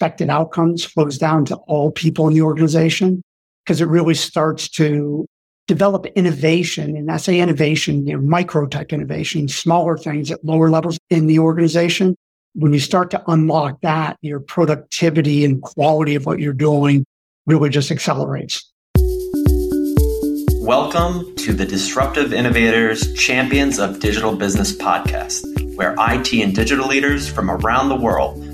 expected outcomes flows down to all people in the organization because it really starts to develop innovation. And I say innovation, you know, micro type innovation, smaller things at lower levels in the organization. When you start to unlock that, your productivity and quality of what you're doing really just accelerates. Welcome to the Disruptive Innovators Champions of Digital Business podcast, where IT and digital leaders from around the world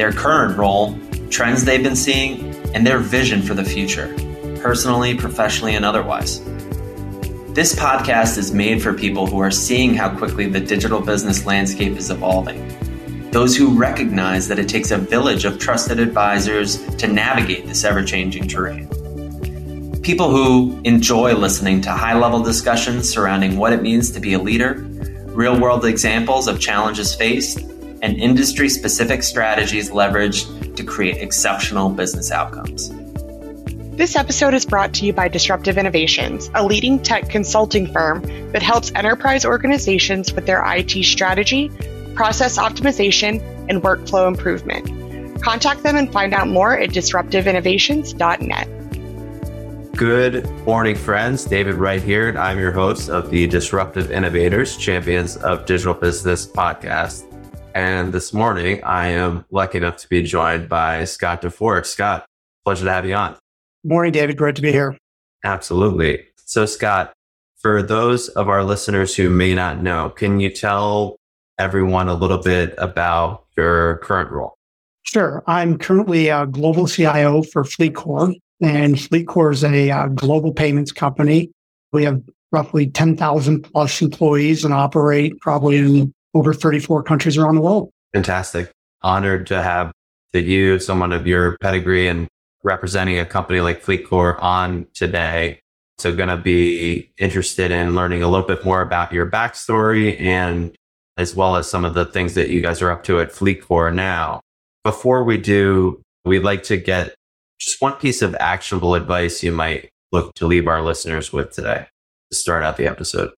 their current role, trends they've been seeing, and their vision for the future personally, professionally, and otherwise. This podcast is made for people who are seeing how quickly the digital business landscape is evolving. Those who recognize that it takes a village of trusted advisors to navigate this ever changing terrain. People who enjoy listening to high level discussions surrounding what it means to be a leader, real world examples of challenges faced, and industry specific strategies leveraged to create exceptional business outcomes. This episode is brought to you by Disruptive Innovations, a leading tech consulting firm that helps enterprise organizations with their IT strategy, process optimization, and workflow improvement. Contact them and find out more at disruptiveinnovations.net. Good morning, friends. David Wright here, and I'm your host of the Disruptive Innovators Champions of Digital Business podcast. And this morning, I am lucky enough to be joined by Scott duFour. Scott, pleasure to have you on. Morning, David. Great to be here. Absolutely. So, Scott, for those of our listeners who may not know, can you tell everyone a little bit about your current role? Sure. I'm currently a global CIO for FleetCor, and FleetCor is a uh, global payments company. We have roughly 10,000 plus employees and operate probably in over 34 countries around the world. Fantastic. Honored to have that you, someone of your pedigree and representing a company like FleetCor on today. So going to be interested in learning a little bit more about your backstory and as well as some of the things that you guys are up to at FleetCor now. Before we do, we'd like to get just one piece of actionable advice you might look to leave our listeners with today to start out the episode.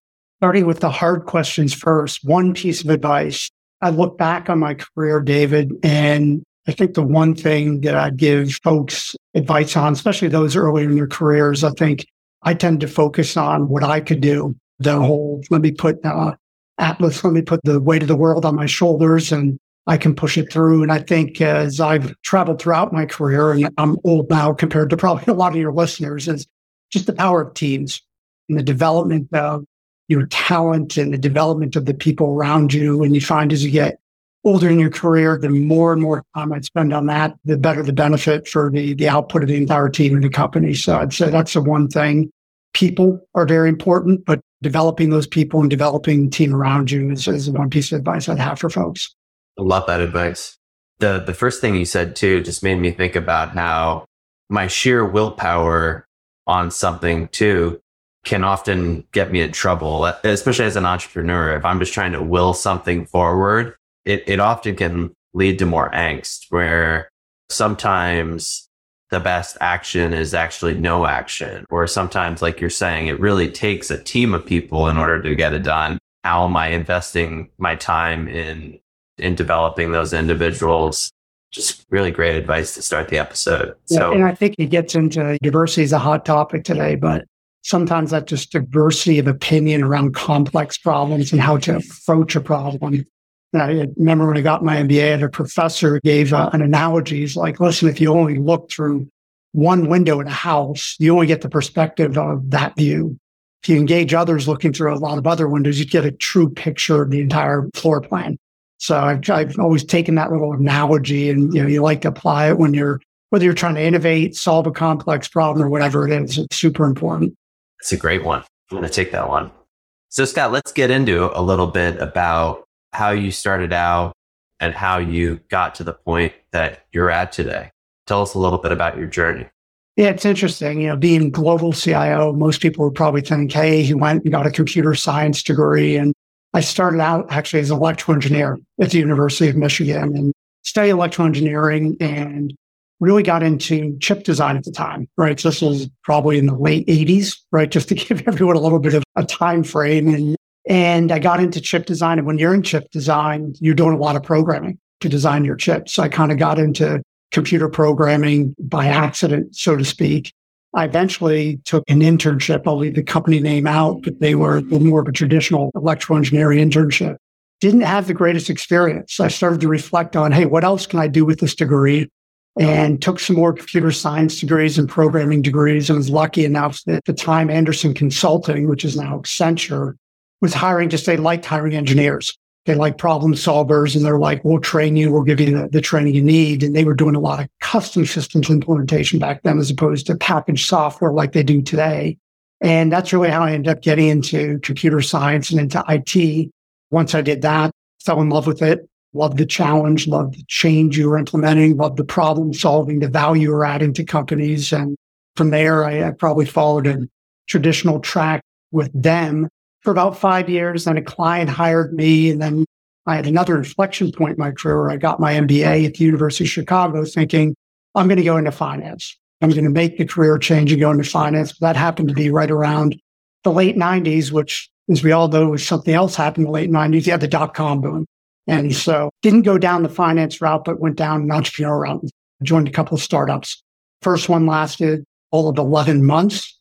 Starting with the hard questions first, one piece of advice. I look back on my career, David, and I think the one thing that I give folks advice on, especially those early in their careers, I think I tend to focus on what I could do. The whole, let me put uh, Atlas, let me put the weight of the world on my shoulders and I can push it through. And I think as I've traveled throughout my career, and I'm old now compared to probably a lot of your listeners, is just the power of teams and the development of your talent and the development of the people around you. And you find as you get older in your career, the more and more time I spend on that, the better the benefit for the, the output of the entire team and the company. So I'd say that's the one thing. People are very important, but developing those people and developing the team around you is, is one piece of advice I'd have for folks. I love that advice. The, the first thing you said too just made me think about how my sheer willpower on something too can often get me in trouble, especially as an entrepreneur. If I'm just trying to will something forward, it, it often can lead to more angst where sometimes the best action is actually no action. Or sometimes, like you're saying, it really takes a team of people in order to get it done. How am I investing my time in, in developing those individuals? Just really great advice to start the episode. Yeah, so, and I think it gets into diversity is a hot topic today, but sometimes that just diversity of opinion around complex problems and how to approach a problem I remember when I got my MBA, a professor gave uh, an analogy. He's like, listen, if you only look through one window in a house, you only get the perspective of that view. If you engage others looking through a lot of other windows, you get a true picture of the entire floor plan. So I've, I've always taken that little analogy and, you know, you like to apply it when you're, whether you're trying to innovate, solve a complex problem or whatever it is, it's super important. It's a great one. I'm going to take that one. So Scott, let's get into a little bit about how you started out and how you got to the point that you're at today. Tell us a little bit about your journey. Yeah, it's interesting. You know, being global CIO, most people would probably think, hey, he went and got a computer science degree. And I started out actually as an electrical engineer at the University of Michigan and studied electrical engineering and really got into chip design at the time, right? So this was probably in the late 80s, right? Just to give everyone a little bit of a time frame. And, and I got into chip design. And when you're in chip design, you're doing a lot of programming to design your chips. So I kind of got into computer programming by accident, so to speak. I eventually took an internship. I'll leave the company name out, but they were more of a traditional electrical engineering internship. Didn't have the greatest experience. I started to reflect on, hey, what else can I do with this degree? And took some more computer science degrees and programming degrees and was lucky enough that at the time Andersen Consulting, which is now Accenture, was hiring just they liked hiring engineers. They like problem solvers and they're like, we'll train you, we'll give you the, the training you need. And they were doing a lot of custom systems implementation back then as opposed to packaged software like they do today. And that's really how I ended up getting into computer science and into IT. Once I did that, fell in love with it, Love the challenge, love the change you were implementing, love the problem solving, the value you're adding to companies. And from there, I, I probably followed a traditional track with them for about five years. Then a client hired me. And then I had another inflection point in my career. where I got my MBA at the University of Chicago thinking, I'm going to go into finance. I'm going to make the career change and go into finance. That happened to be right around the late 90s, which, as we all know, was something else happened in the late 90s. You had the dot com boom. And so didn't go down the finance route, but went down an entrepreneur route. Joined a couple of startups. First one lasted all of 11 months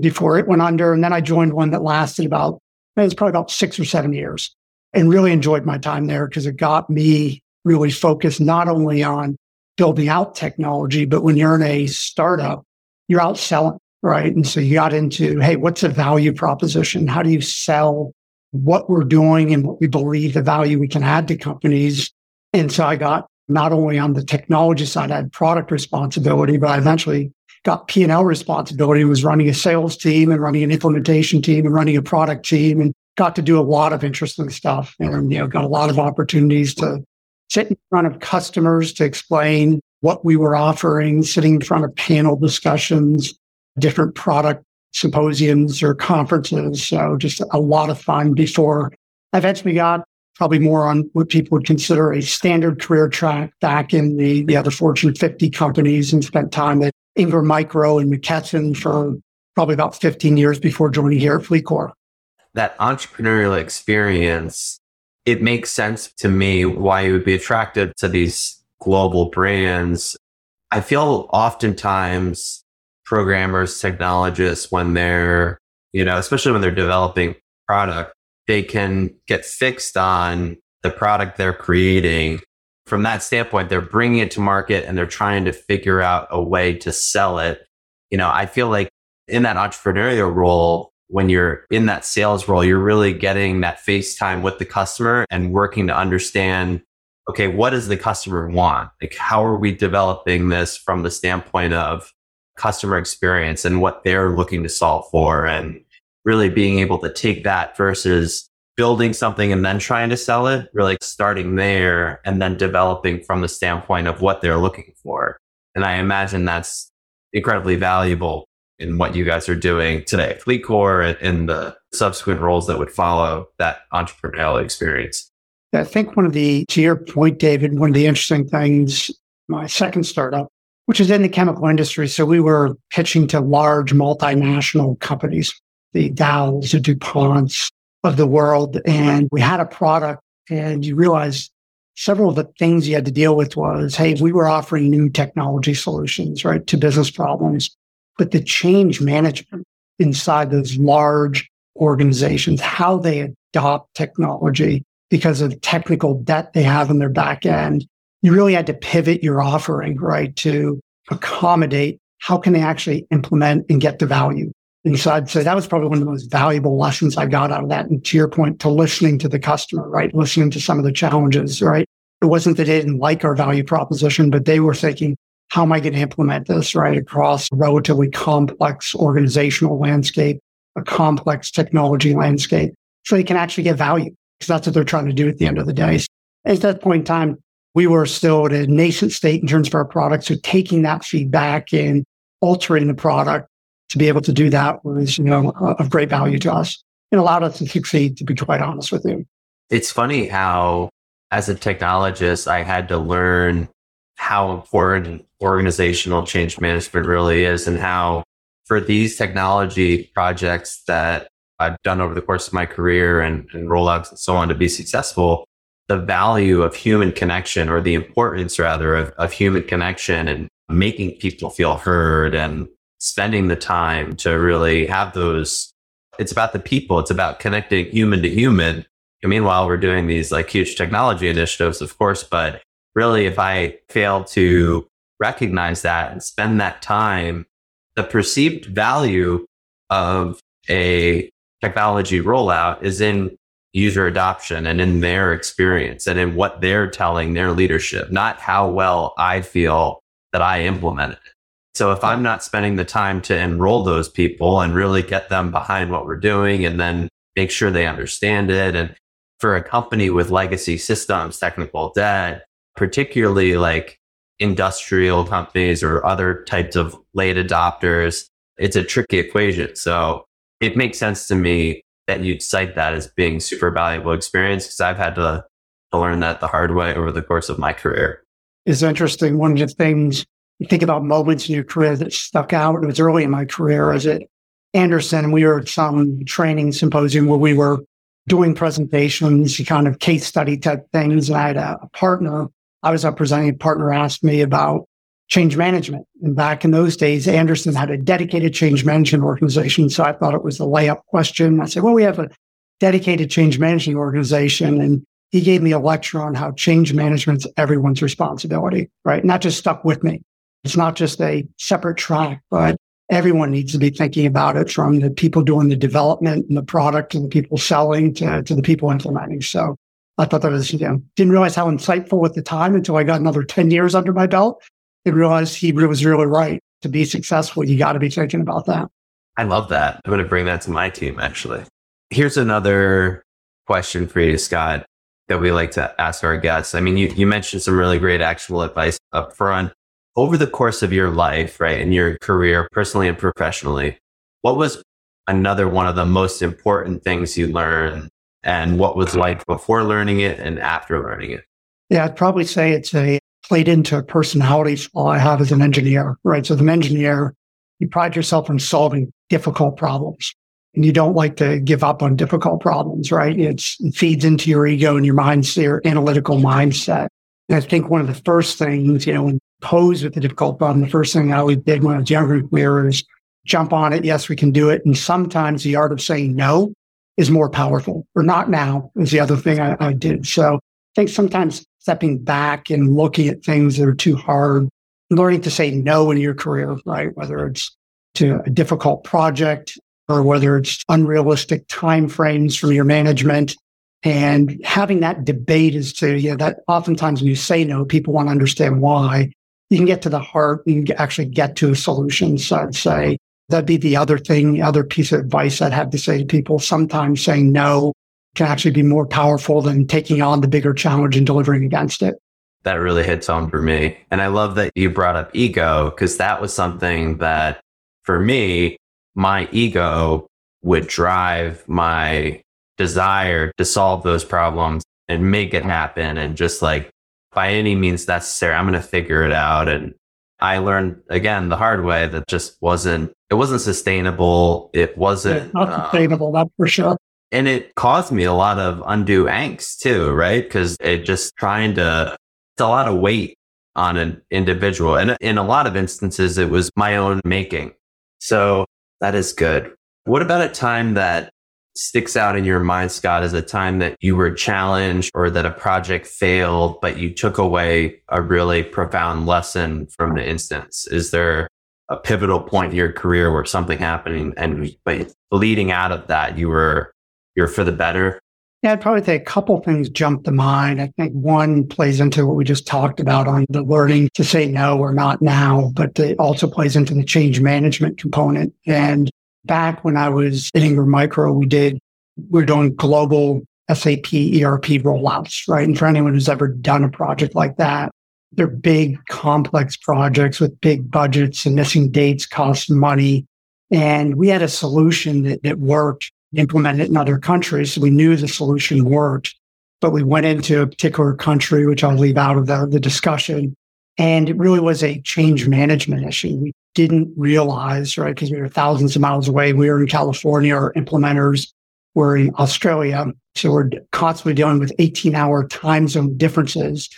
before it went under. And then I joined one that lasted about, it was probably about six or seven years and really enjoyed my time there because it got me really focused not only on building out technology, but when you're in a startup, you're out selling, right? And so you got into, hey, what's the value proposition? How do you sell what we're doing and what we believe the value we can add to companies. And so I got not only on the technology side, I had product responsibility, but I eventually got P&L responsibility, was running a sales team and running an implementation team and running a product team and got to do a lot of interesting stuff and, you know, got a lot of opportunities to sit in front of customers to explain what we were offering, sitting in front of panel discussions, different product symposiums or conferences. So just a lot of fun before I eventually got probably more on what people would consider a standard career track back in the, the other Fortune 50 companies and spent time at Ingram Micro and McKesson for probably about 15 years before joining here at FleetCor. That entrepreneurial experience, it makes sense to me why you would be attracted to these global brands. I feel oftentimes programmers, technologists, when they're, you know, especially when they're developing product, they can get fixed on the product they're creating. From that standpoint, they're bringing it to market and they're trying to figure out a way to sell it. You know, I feel like in that entrepreneurial role, when you're in that sales role, you're really getting that face time with the customer and working to understand, okay, what does the customer want? Like, how are we developing this from the standpoint of customer experience and what they're looking to solve for and really being able to take that versus building something and then trying to sell it, really starting there and then developing from the standpoint of what they're looking for. And I imagine that's incredibly valuable in what you guys are doing today, FleetCor and the subsequent roles that would follow that entrepreneurial experience. I think one of the, to your point, David, one of the interesting things, my second startup which is in the chemical industry. So we were pitching to large multinational companies, the Dows, the DuPonts of the world. And we had a product and you realize several of the things you had to deal with was, hey, we were offering new technology solutions, right, to business problems, but the change management inside those large organizations, how they adopt technology because of the technical debt they have in their back end you really had to pivot your offering, right, to accommodate how can they actually implement and get the value. And so I'd say that was probably one of the most valuable lessons I got out of that. And to your point, to listening to the customer, right? Listening to some of the challenges, right? It wasn't that they didn't like our value proposition, but they were thinking, how am I going to implement this, right? Across a relatively complex organizational landscape, a complex technology landscape, so they can actually get value because that's what they're trying to do at the end of the day. At that point in time, we were still at a nascent state in terms of our product. So taking that feedback and altering the product to be able to do that was, you know, of great value to us and allowed us to succeed, to be quite honest with you. It's funny how, as a technologist, I had to learn how important organizational change management really is and how for these technology projects that I've done over the course of my career and, and rollouts and so on to be successful, the value of human connection or the importance rather of, of human connection and making people feel heard and spending the time to really have those. It's about the people. It's about connecting human to human. And meanwhile, we're doing these like huge technology initiatives, of course, but really if I fail to recognize that and spend that time, the perceived value of a technology rollout is in user adoption and in their experience and in what they're telling their leadership, not how well I feel that I implemented it. So if I'm not spending the time to enroll those people and really get them behind what we're doing and then make sure they understand it. And for a company with legacy systems, technical debt, particularly like industrial companies or other types of late adopters, it's a tricky equation. So it makes sense to me that you'd cite that as being super valuable experience because I've had to, to learn that the hard way over the course of my career. It's interesting. One of the things you think about moments in your career that stuck out. It was early in my career as at Andersen. We were at some training symposium where we were doing presentations, kind of case study type things. And I had a, a partner, I was a presenting partner asked me about change management. And back in those days, Andersen had a dedicated change management organization. So I thought it was a layup question. I said, well, we have a dedicated change management organization. And he gave me a lecture on how change management's everyone's responsibility, right? And that just stuck with me. It's not just a separate track, but everyone needs to be thinking about it from the people doing the development and the product and the people selling to, to the people implementing. So I thought that was, you know, didn't realize how insightful at the time until I got another 10 years under my belt and realized Hebrew was really right. To be successful, you got to be thinking about that. I love that. I'm going to bring that to my team, actually. Here's another question for you, Scott, that we like to ask our guests. I mean, you, you mentioned some really great actual advice up front over the course of your life, right, in your career, personally and professionally, what was another one of the most important things you learned and what was like before learning it and after learning it? Yeah, I'd probably say it's a played into a personality I have as an engineer, right? So as an engineer, you pride yourself on solving difficult problems and you don't like to give up on difficult problems, right? It's, it feeds into your ego and your mindset, your analytical mindset. And I think one of the first things, you know, when posed with a difficult problem, the first thing I always did when I was younger is jump on it. Yes, we can do it. And sometimes the art of saying no is more powerful or not now is the other thing I, I did. So I think sometimes stepping back and looking at things that are too hard, learning to say no in your career, right? Whether it's to a difficult project or whether it's unrealistic timeframes from your management and having that debate as to, yeah, that oftentimes when you say no, people want to understand why. You can get to the heart and actually get to a solution. So I'd say that'd be the other thing, other piece of advice I'd have to say to people. Sometimes saying no can actually be more powerful than taking on the bigger challenge and delivering against it. That really hits home for me. And I love that you brought up ego because that was something that for me, my ego would drive my desire to solve those problems and make it happen and just like by any means necessary i'm going to figure it out and i learned again the hard way that just wasn't it wasn't sustainable it wasn't yeah, not sustainable um, that's for sure and it caused me a lot of undue angst too right? Because it just trying to it's a lot of weight on an individual. And in a lot of instances it was my own making. So that is good. What about a time that sticks out in your mind, Scott, as a time that you were challenged or that a project failed, but you took away a really profound lesson from the instance? Is there a pivotal point in your career where something happened and but leading out of that, you were you're for the better? Yeah, I'd probably say a couple things jump to mind. I think one plays into what we just talked about on the learning to say no or not now, but it also plays into the change management component. And back when I was at Ingram Micro, we did, we are doing global SAP ERP rollouts, right? And for anyone who's ever done a project like that, they're big, complex projects with big budgets and missing dates cost money. And we had a solution that, that worked, implemented in other countries. We knew the solution worked, but we went into a particular country, which I'll leave out of the, the discussion. And it really was a change management issue. We didn't realize, right? Because we were thousands of miles away. We were in California, our implementers were in Australia. So we're constantly dealing with 18 hour time zone differences.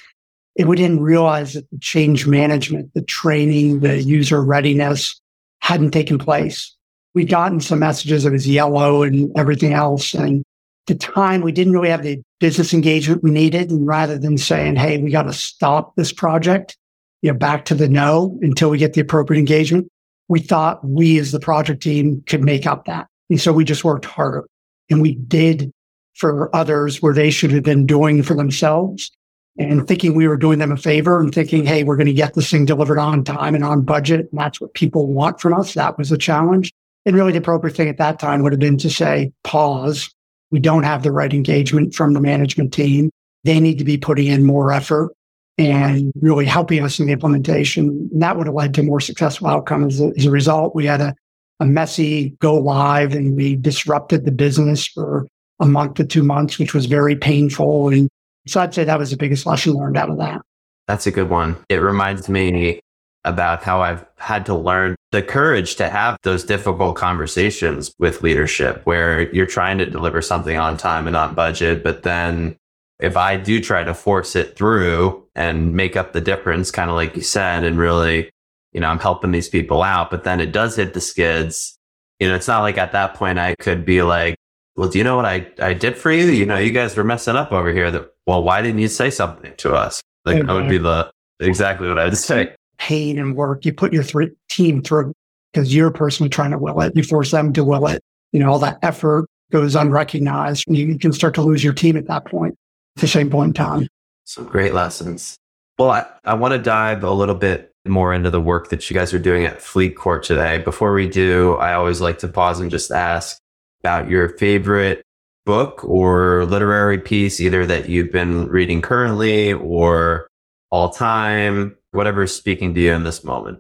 And we didn't realize that the change management, the training, the user readiness hadn't taken place. We'd gotten some messages it was yellow and everything else. And at the time, we didn't really have the business engagement we needed. And rather than saying, hey, we got to stop this project, you know, back to the no until we get the appropriate engagement, we thought we as the project team could make up that. And so we just worked harder and we did for others where they should have been doing for themselves and thinking we were doing them a favor and thinking, hey, we're going to get this thing delivered on time and on budget. And that's what people want from us. That was a challenge. And really the appropriate thing at that time would have been to say, pause. We don't have the right engagement from the management team. They need to be putting in more effort and really helping us in the implementation. And that would have led to more successful outcomes. As a, result, we had a, a messy go live and we disrupted the business for a month to two months, which was very painful. And so I'd say that was the biggest lesson learned out of that. That's a good one. It reminds me about how I've had to learn the courage to have those difficult conversations with leadership where you're trying to deliver something on time and on budget. But then if I do try to force it through and make up the difference, kind of like you said, and really, you know, I'm helping these people out, but then it does hit the skids. You know, it's not like at that point I could be like, well, do you know what I, I did for you? You know, you guys were messing up over here. That well, why didn't you say something to us? Like that would be the exactly what I'd say. Pain and work you put your th- team through because you're personally trying to will it. You force them to will it. You know, all that effort goes unrecognized. And you can start to lose your team at that point, the same point in time. Some great lessons. Well, I, I want to dive a little bit more into the work that you guys are doing at FleetCor today. Before we do, I always like to pause and just ask about your favorite book or literary piece, either that you've been reading currently or all time, whatever is speaking to you in this moment.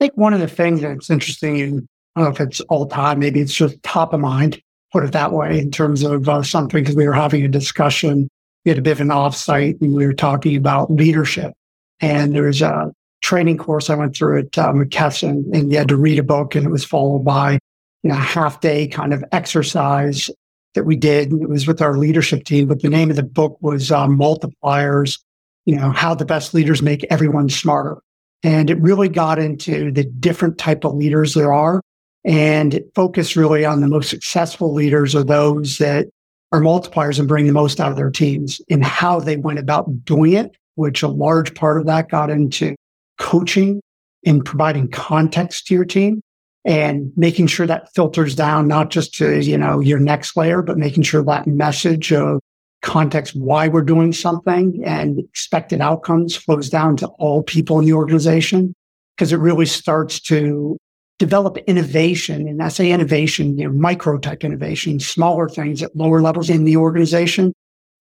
I think one of the things that's interesting, and I don't know if it's all time, maybe it's just top of mind, put it that way, in terms of uh, something, because we were having a discussion. We had a bit of an offsite and we were talking about leadership. And there was a training course I went through at uh, McKesson, and you had to read a book, and it was followed by you know, half day kind of exercise that we did. It was with our leadership team, but the name of the book was uh, Multipliers, you know, how the best leaders make everyone smarter. And it really got into the different type of leaders there are. And it focused really on the most successful leaders are those that are multipliers and bring the most out of their teams and how they went about doing it, which a large part of that got into coaching and providing context to your team and making sure that filters down not just to you know your next layer but making sure that message of context why we're doing something and expected outcomes flows down to all people in the organization because it really starts to develop innovation and i say innovation you know micro type innovation smaller things at lower levels in the organization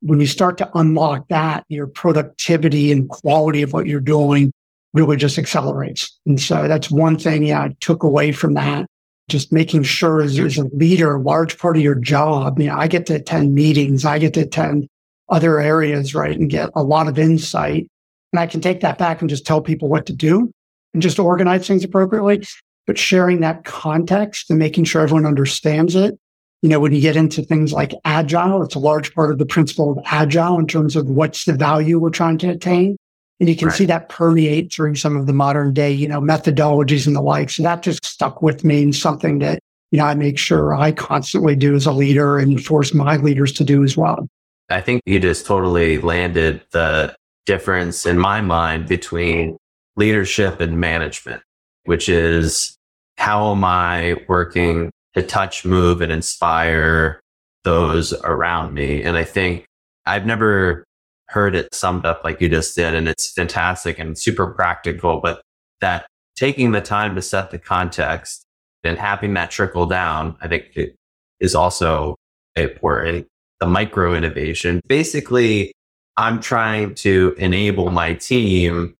when you start to unlock that your productivity and quality of what you're doing really just accelerates. And so that's one thing yeah, I took away from that. Just making sure as, as a leader, a large part of your job, you know, I get to attend meetings, I get to attend other areas, right, and get a lot of insight. And I can take that back and just tell people what to do and just organize things appropriately. But sharing that context and making sure everyone understands it. You know, when you get into things like agile, it's a large part of the principle of agile in terms of what's the value we're trying to attain. And you can right. see that permeate through some of the modern day, you know, methodologies and the like. So that just stuck with me and something that, you know, I make sure I constantly do as a leader and force my leaders to do as well. I think you just totally landed the difference in my mind between leadership and management, which is how am I working to touch, move, and inspire those around me? And I think I've never heard it summed up like you just did. And it's fantastic and super practical, but that taking the time to set the context and having that trickle down, I think it is also important. the micro innovation. Basically, I'm trying to enable my team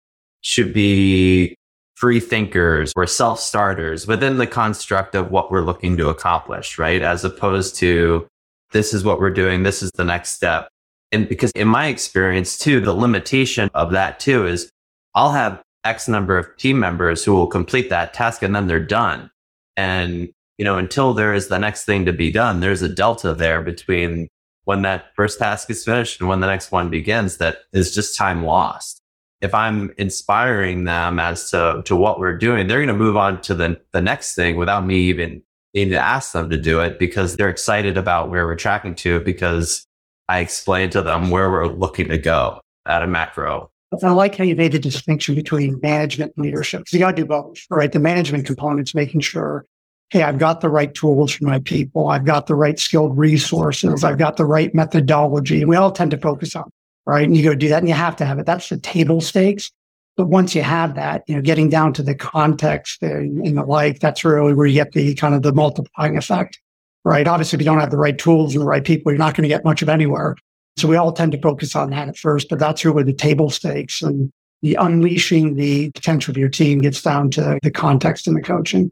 to be free thinkers or self starters within the construct of what we're looking to accomplish, right? As opposed to this is what we're doing. This is the next step. And because in my experience too, the limitation of that too is I'll have X number of team members who will complete that task and then they're done. And, you know, until there is the next thing to be done, there's a delta there between when that first task is finished and when the next one begins that is just time lost. If I'm inspiring them as to, to what we're doing, they're going to move on to the, the next thing without me even needing to ask them to do it because they're excited about where we're tracking to because I explained to them where we're looking to go at a macro I like how you made the distinction between management and leadership. You got to do both, right? The management component's making sure, hey, I've got the right tools for my people. I've got the right skilled resources. I've got the right methodology. And we all tend to focus on, right? And you go do that and you have to have it. That's the table stakes. But once you have that, you know, getting down to the context and, and the like, that's really where you get the kind of the multiplying effect, right? Obviously, if you don't have the right tools and the right people, you're not going to get much of anywhere. So we all tend to focus on that at first, but that's really the table stakes and the unleashing the potential of your team gets down to the context and the coaching.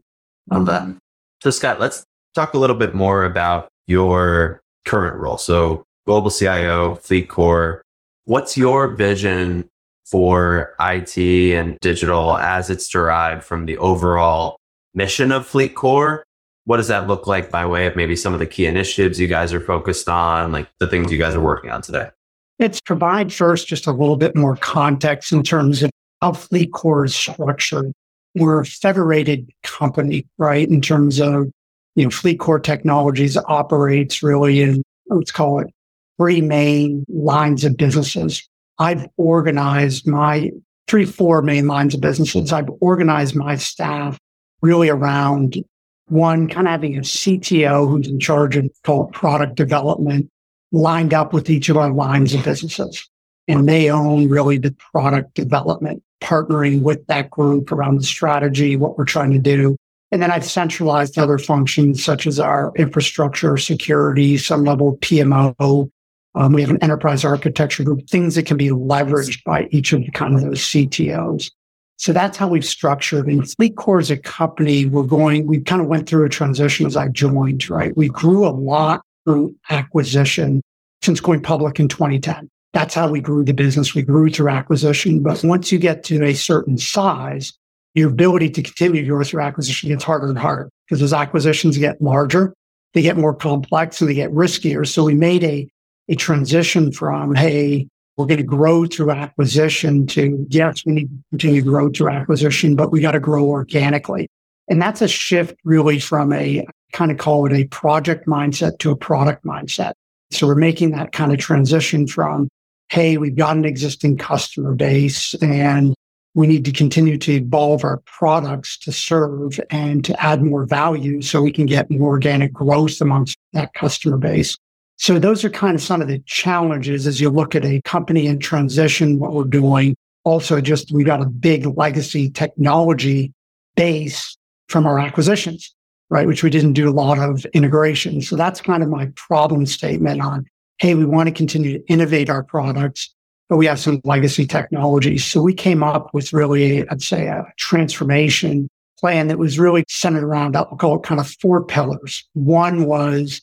Love that. So Scott, let's talk a little bit more about your current role. So global CIO, FleetCor. What's your vision for IT and digital as it's derived from the overall mission of FleetCor what does that look like by way of maybe some of the key initiatives you guys are focused on, like the things you guys are working on today? It's provide first just a little bit more context in terms of how FleetCor is structured. We're a federated company, right? In terms of, you know, FleetCor Technologies operates really in, let's call it three main lines of businesses. I've organized my three, four main lines of businesses. I've organized my staff really around one, kind of having a CTO who's in charge of called product development lined up with each of our lines of businesses. And they own really the product development, partnering with that group around the strategy, what we're trying to do. And then I've centralized other functions such as our infrastructure, security, some level PMO. Um, we have an enterprise architecture group, things that can be leveraged by each of the kind of those CTOs. So that's how we've structured. And FleetCor as a company, we're going, we kind of went through a transition as I joined, right? We grew a lot through acquisition since going public in 2010. That's how we grew the business. We grew through acquisition. But once you get to a certain size, your ability to continue to grow through acquisition gets harder and harder because as acquisitions get larger, they get more complex and they get riskier. So we made a, a transition from, hey, we're going to grow through acquisition to, yes, we need to continue to grow through acquisition, but we got to grow organically. And that's a shift really from a kind of call it a project mindset to a product mindset. So we're making that kind of transition from, hey, we've got an existing customer base and we need to continue to evolve our products to serve and to add more value so we can get more organic growth amongst that customer base. So those are kind of some of the challenges as you look at a company in transition, what we're doing. Also, just we've got a big legacy technology base from our acquisitions, right? Which we didn't do a lot of integration. So that's kind of my problem statement on, hey, we want to continue to innovate our products, but we have some legacy technologies. So we came up with really, I'd say, a transformation plan that was really centered around, I'll call it kind of four pillars. One was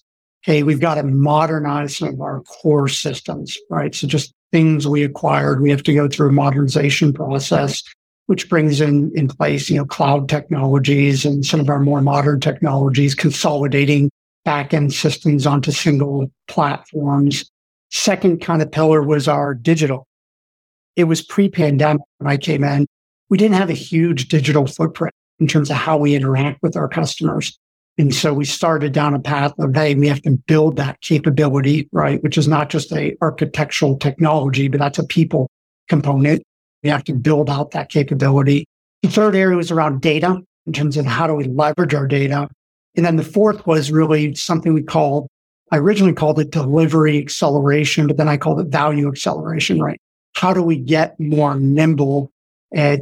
hey, we've got to modernize some of our core systems, right? So just things we acquired, we have to go through a modernization process, which brings in, in place, you know, cloud technologies and some of our more modern technologies, consolidating backend systems onto single platforms. Second kind of pillar was our digital. It was pre-pandemic when I came in. We didn't have a huge digital footprint in terms of how we interact with our customers. And so we started down a path of, hey, we have to build that capability, right? Which is not just a architectural technology, but that's a people component. We have to build out that capability. The third area was around data in terms of how do we leverage our data. And then the fourth was really something we called, I originally called it delivery acceleration, but then I called it value acceleration, right? How do we get more nimble at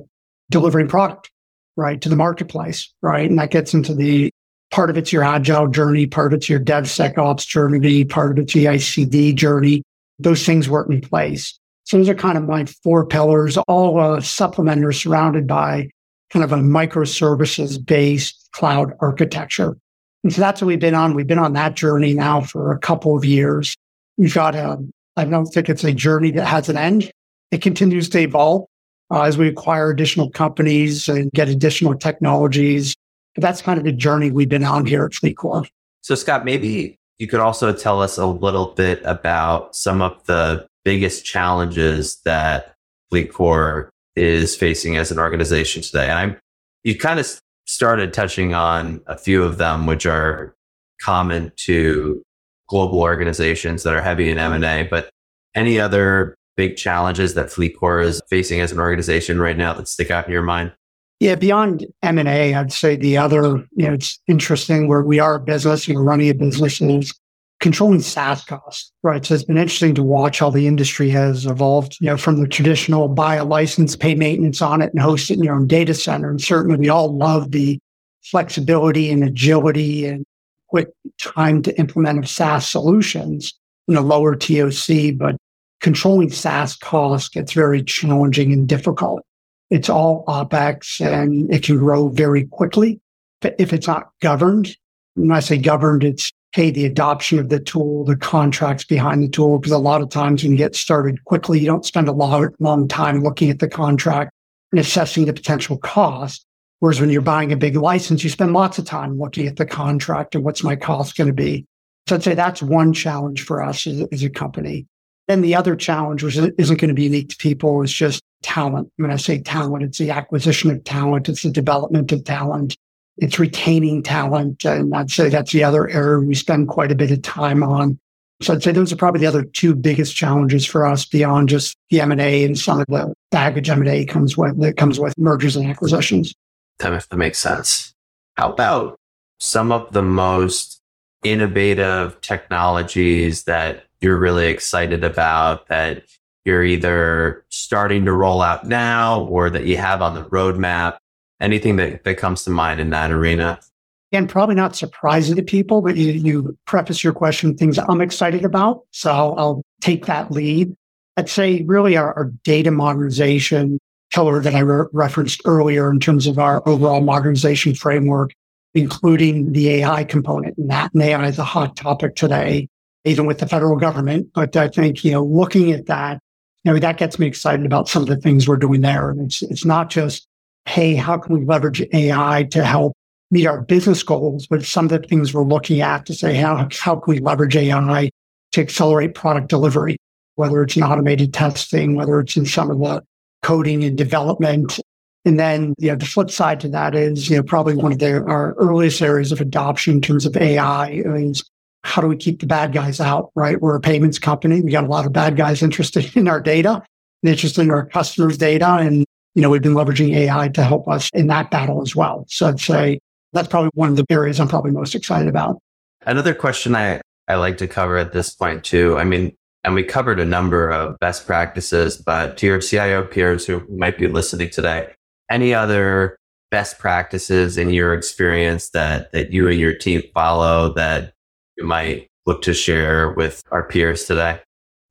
delivering product, right, to the marketplace, right? And that gets into the part of it's your agile journey, part of it's your DevSecOps journey, part of it's the ICD journey. Those things weren't in place. So those are kind of my four pillars, all uh, supplemented or surrounded by kind of a microservices based cloud architecture. And so that's what we've been on. We've been on that journey now for a couple of years. We've got a, I don't think it's a journey that has an end. It continues to evolve uh, as we acquire additional companies and get additional technologies. That's kind of the journey we've been on here at FleetCor. So, Scott, maybe you could also tell us a little bit about some of the biggest challenges that FleetCor is facing as an organization today. And I'm, you kind of started touching on a few of them, which are common to global organizations that are heavy in M&A, but any other big challenges that FleetCor is facing as an organization right now that stick out in your mind? Yeah, beyond M and A, I'd say the other, you know, it's interesting where we are a business, you know, running a business is controlling SaaS costs, right? So it's been interesting to watch how the industry has evolved, you know, from the traditional buy a license, pay maintenance on it and host it in your own data center. And certainly we all love the flexibility and agility and quick time to implement of SaaS solutions in a lower TOC, but controlling SaaS costs gets very challenging and difficult. It's all OPEX and it can grow very quickly. But if it's not governed, when I say governed, it's hey, the adoption of the tool, the contracts behind the tool, because a lot of times when you get started quickly, you don't spend a long, long time looking at the contract and assessing the potential cost. Whereas when you're buying a big license, you spend lots of time looking at the contract and what's my cost going to be. So I'd say that's one challenge for us as, as a company. Then the other challenge, which isn't going to be unique to people, is just talent. When I say talent, it's the acquisition of talent, it's the development of talent, it's retaining talent. And I'd say that's the other area we spend quite a bit of time on. So I'd say those are probably the other two biggest challenges for us beyond just the M&A and some of the baggage M&A comes with that comes with mergers and acquisitions. If that makes sense. How about some of the most innovative technologies that you're really excited about that you're either starting to roll out now or that you have on the roadmap? Anything that, that comes to mind in that arena? And probably not surprising to people, but you, you preface your question things I'm excited about. So I'll, take that lead. I'd say really our, our data modernization pillar that I re- referenced earlier in terms of our overall modernization framework, including the AI component. And that and AI is a hot topic today even with the federal government. But I think, you know, looking at that, know, that gets me excited about some of the things we're doing there. And it's, it's not just, hey, how can we leverage AI to help meet our business goals, but some of the things we're looking at to say, how, how can we leverage AI to accelerate product delivery, whether it's in automated testing, whether it's in some of the coding and development. And then, you know, the flip side to that is, you know, probably one of the, our earliest areas of adoption in terms of AI is how do we keep the bad guys out, right? We're a payments company. We got a lot of bad guys interested in our data and interested in our customers' data. And, you know, we've been leveraging AI to help us in that battle as well. So I'd say that's probably one of the areas I'm probably most excited about. Another question I, I like to cover at this point too. I mean, and we covered a number of best practices, but to your CIO peers who might be listening today, any other best practices in your experience that, that you and your team follow that you might look to share with our peers today?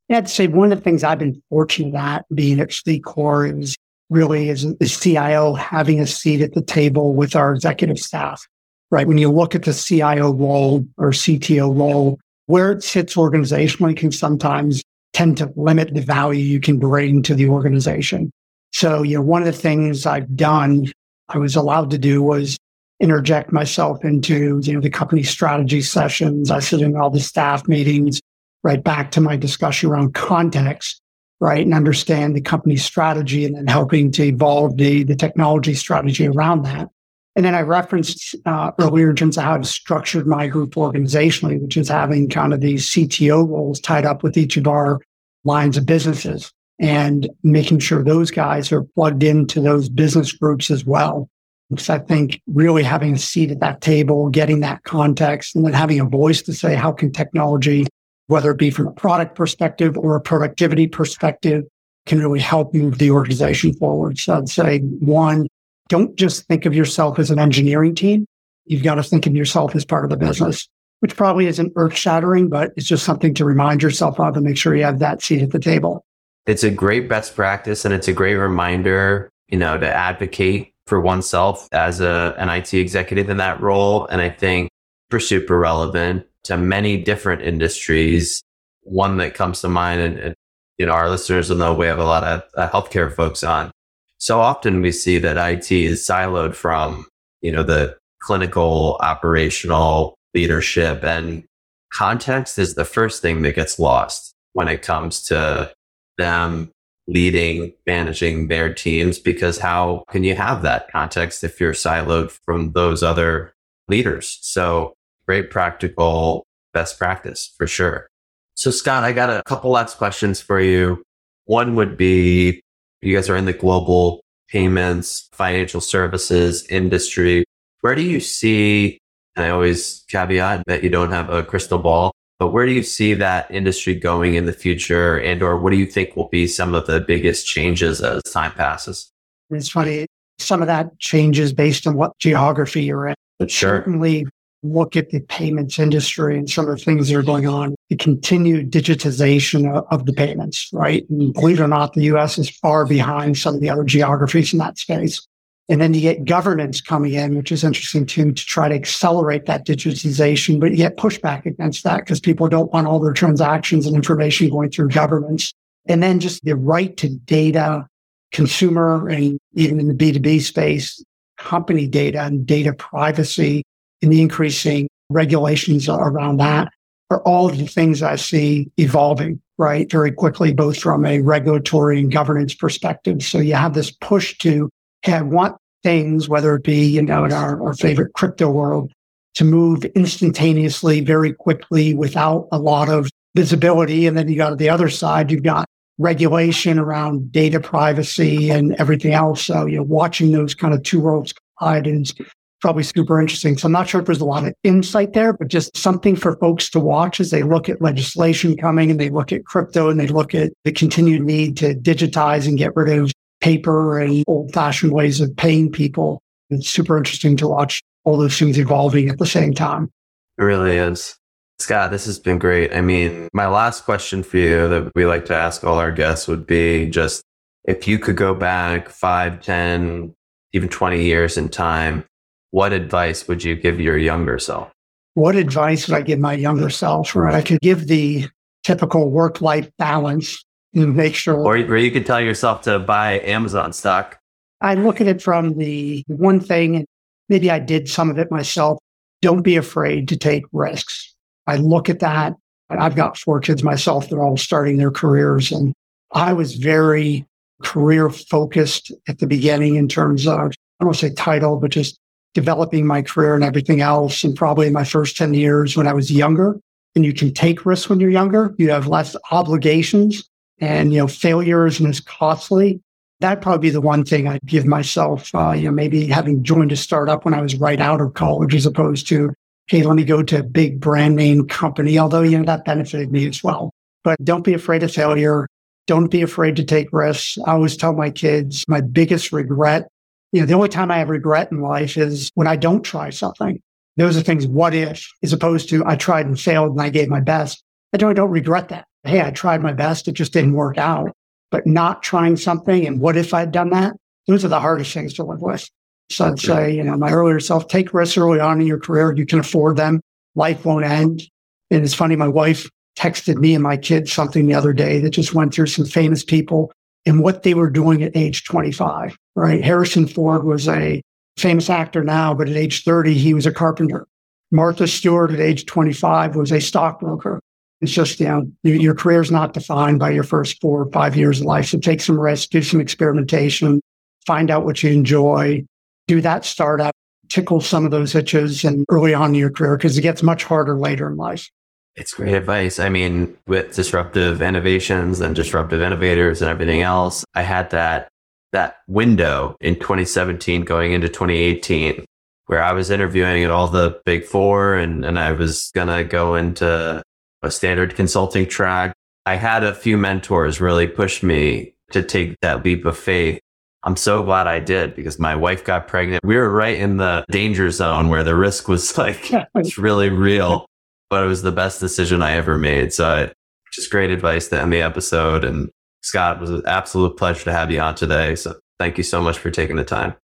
Yeah, I'd say one of the things I've been fortunate at being at FleetCor is really as the CIO having a seat at the table with our executive staff, right? When you look at the CIO role or CTO role, where it sits organizationally can sometimes tend to limit the value you can bring to the organization. So, you know, one of the things I've done, I was allowed to do was interject myself into, you know, the company strategy sessions. I sit in all the staff meetings, right back to my discussion around context, right? And understand the company strategy and then helping to evolve the, the technology strategy around that. And then I referenced uh, earlier in terms of how I've structured my group organizationally, which is having kind of these CTO roles tied up with each of our lines of businesses and making sure those guys are plugged into those business groups as well. Because I think really having a seat at that table, getting that context, and then having a voice to say, how can technology, whether it be from a product perspective or a productivity perspective, can really help move the organization forward. So I'd say one, don't just think of yourself as an engineering team. you've got to think of yourself as part of the business, which probably isn't earth shattering, but it's just something to remind yourself of and make sure you have that seat at the table. It's a great best practice and it's a great reminder, you know, to advocate for oneself as a, an IT executive in that role. And I think for super relevant to many different industries. One that comes to mind, and, and you know, our listeners will know we have a lot of uh, healthcare folks on. So often we see that IT is siloed from, you know, the clinical operational leadership and context is the first thing that gets lost when it comes to them leading, managing their teams, because how can you have that context if you're siloed from those other leaders? So great practical best practice for sure. So Scott, I got a couple last questions for you. One would be, you guys are in the global payments, financial services industry. Where do you see, and I always caveat that you don't have a crystal ball, but where do you see that industry going in the future? And or what do you think will be some of the biggest changes as time passes? It's funny. Some of that changes based on what geography you're in. But sure. certainly look at the payments industry and some of the things that are going on, the continued digitization of, of the payments, right? And believe it or not, the US is far behind some of the other geographies in that space. And then you get governance coming in, which is interesting too, to try to accelerate that digitization, but you get pushback against that because people don't want all their transactions and information going through governments. And then just the right to data, consumer and even in the B2B space, company data and data privacy and the increasing regulations around that are all the things I see evolving, right, very quickly, both from a regulatory and governance perspective. So you have this push to have want things, whether it be, you know, in our, our favorite crypto world, to move instantaneously, very quickly without a lot of visibility. And then you got to the other side, you've got regulation around data privacy and everything else. So, you know, watching those kind of two worlds collide is probably super interesting. So I'm not sure if there's a lot of insight there, but just something for folks to watch as they look at legislation coming and they look at crypto and they look at the continued need to digitize and get rid of paper and old fashioned ways of paying people. It's super interesting to watch all those things evolving at the same time. It really is. Scott, this has been great. I mean, my last question for you that we like to ask all our guests would be just if you could go back five, ten, even 20 years in time, what advice would you give your younger self? What advice would I give my younger self? Right. I could give the typical work life balance make sure. Or, or you could tell yourself to buy Amazon stock. I look at it from the one thing, and maybe I did some of it myself. Don't be afraid to take risks. I look at that. I've got four kids myself. They're all starting their careers. And I was very career focused at the beginning in terms of, I don't want to say title, but just developing my career and everything else. And probably in my first 10 years when I was younger, and you can take risks when you're younger, you have less obligations and, you know, failure isn't as costly. That'd probably be the one thing I'd give myself, uh, you know, maybe having joined a startup when I was right out of college as opposed to, hey, let me go to a big brand name company, although, you know, that benefited me as well. But don't be afraid of failure. Don't be afraid to take risks. I always tell my kids my biggest regret you know, the only time I have regret in life is when I don't try something. Those are things, what if, as opposed to I tried and failed and I gave my best. I don't, I don't regret that. Hey, I tried my best. It just didn't work out. But not trying something and what if I'd done that? Those are the hardest things to live with. So I'd say, you know, my earlier self, take risks early on in your career. You can afford them. Life won't end. And it's funny, my wife texted me and my kids something the other day that just went through some famous people and what they were doing at age 25, right? Harrison Ford was a famous actor now, but at age 30, he was a carpenter. Martha Stewart at age 25 was a stockbroker. It's just, you know, your career is not defined by your first four or five years of life. So take some risks, do some experimentation, find out what you enjoy, do that startup, tickle some of those itches and early on in your career because it gets much harder later in life. It's great advice. I mean, with disruptive innovations and disruptive innovators and everything else, I had that that window in 2017 going into 2018 where I was interviewing at all the big four and, and I was gonna go into a standard consulting track. I had a few mentors really push me to take that leap of faith I'm so glad I did because my wife got pregnant. We were right in the danger zone where the risk was like, it's really real, but it was the best decision I ever made. So I, just great advice to end the episode. And Scott, it was an absolute pleasure to have you on today. So thank you so much for taking the time.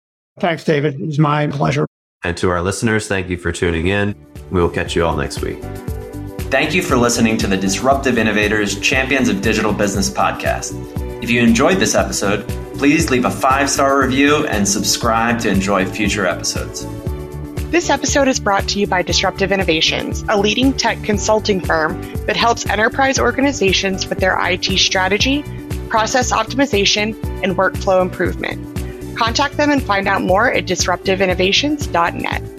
Thanks, David. It was my pleasure. And to our listeners, thank you for tuning in. We will catch you all next week. Thank you for listening to the Disruptive Innovators Champions of Digital Business podcast. If you enjoyed this episode, please leave a five star review and subscribe to enjoy future episodes. This episode is brought to you by Disruptive Innovations, a leading tech consulting firm that helps enterprise organizations with their IT strategy, process optimization, and workflow improvement. Contact them and find out more at disruptiveinnovations.net.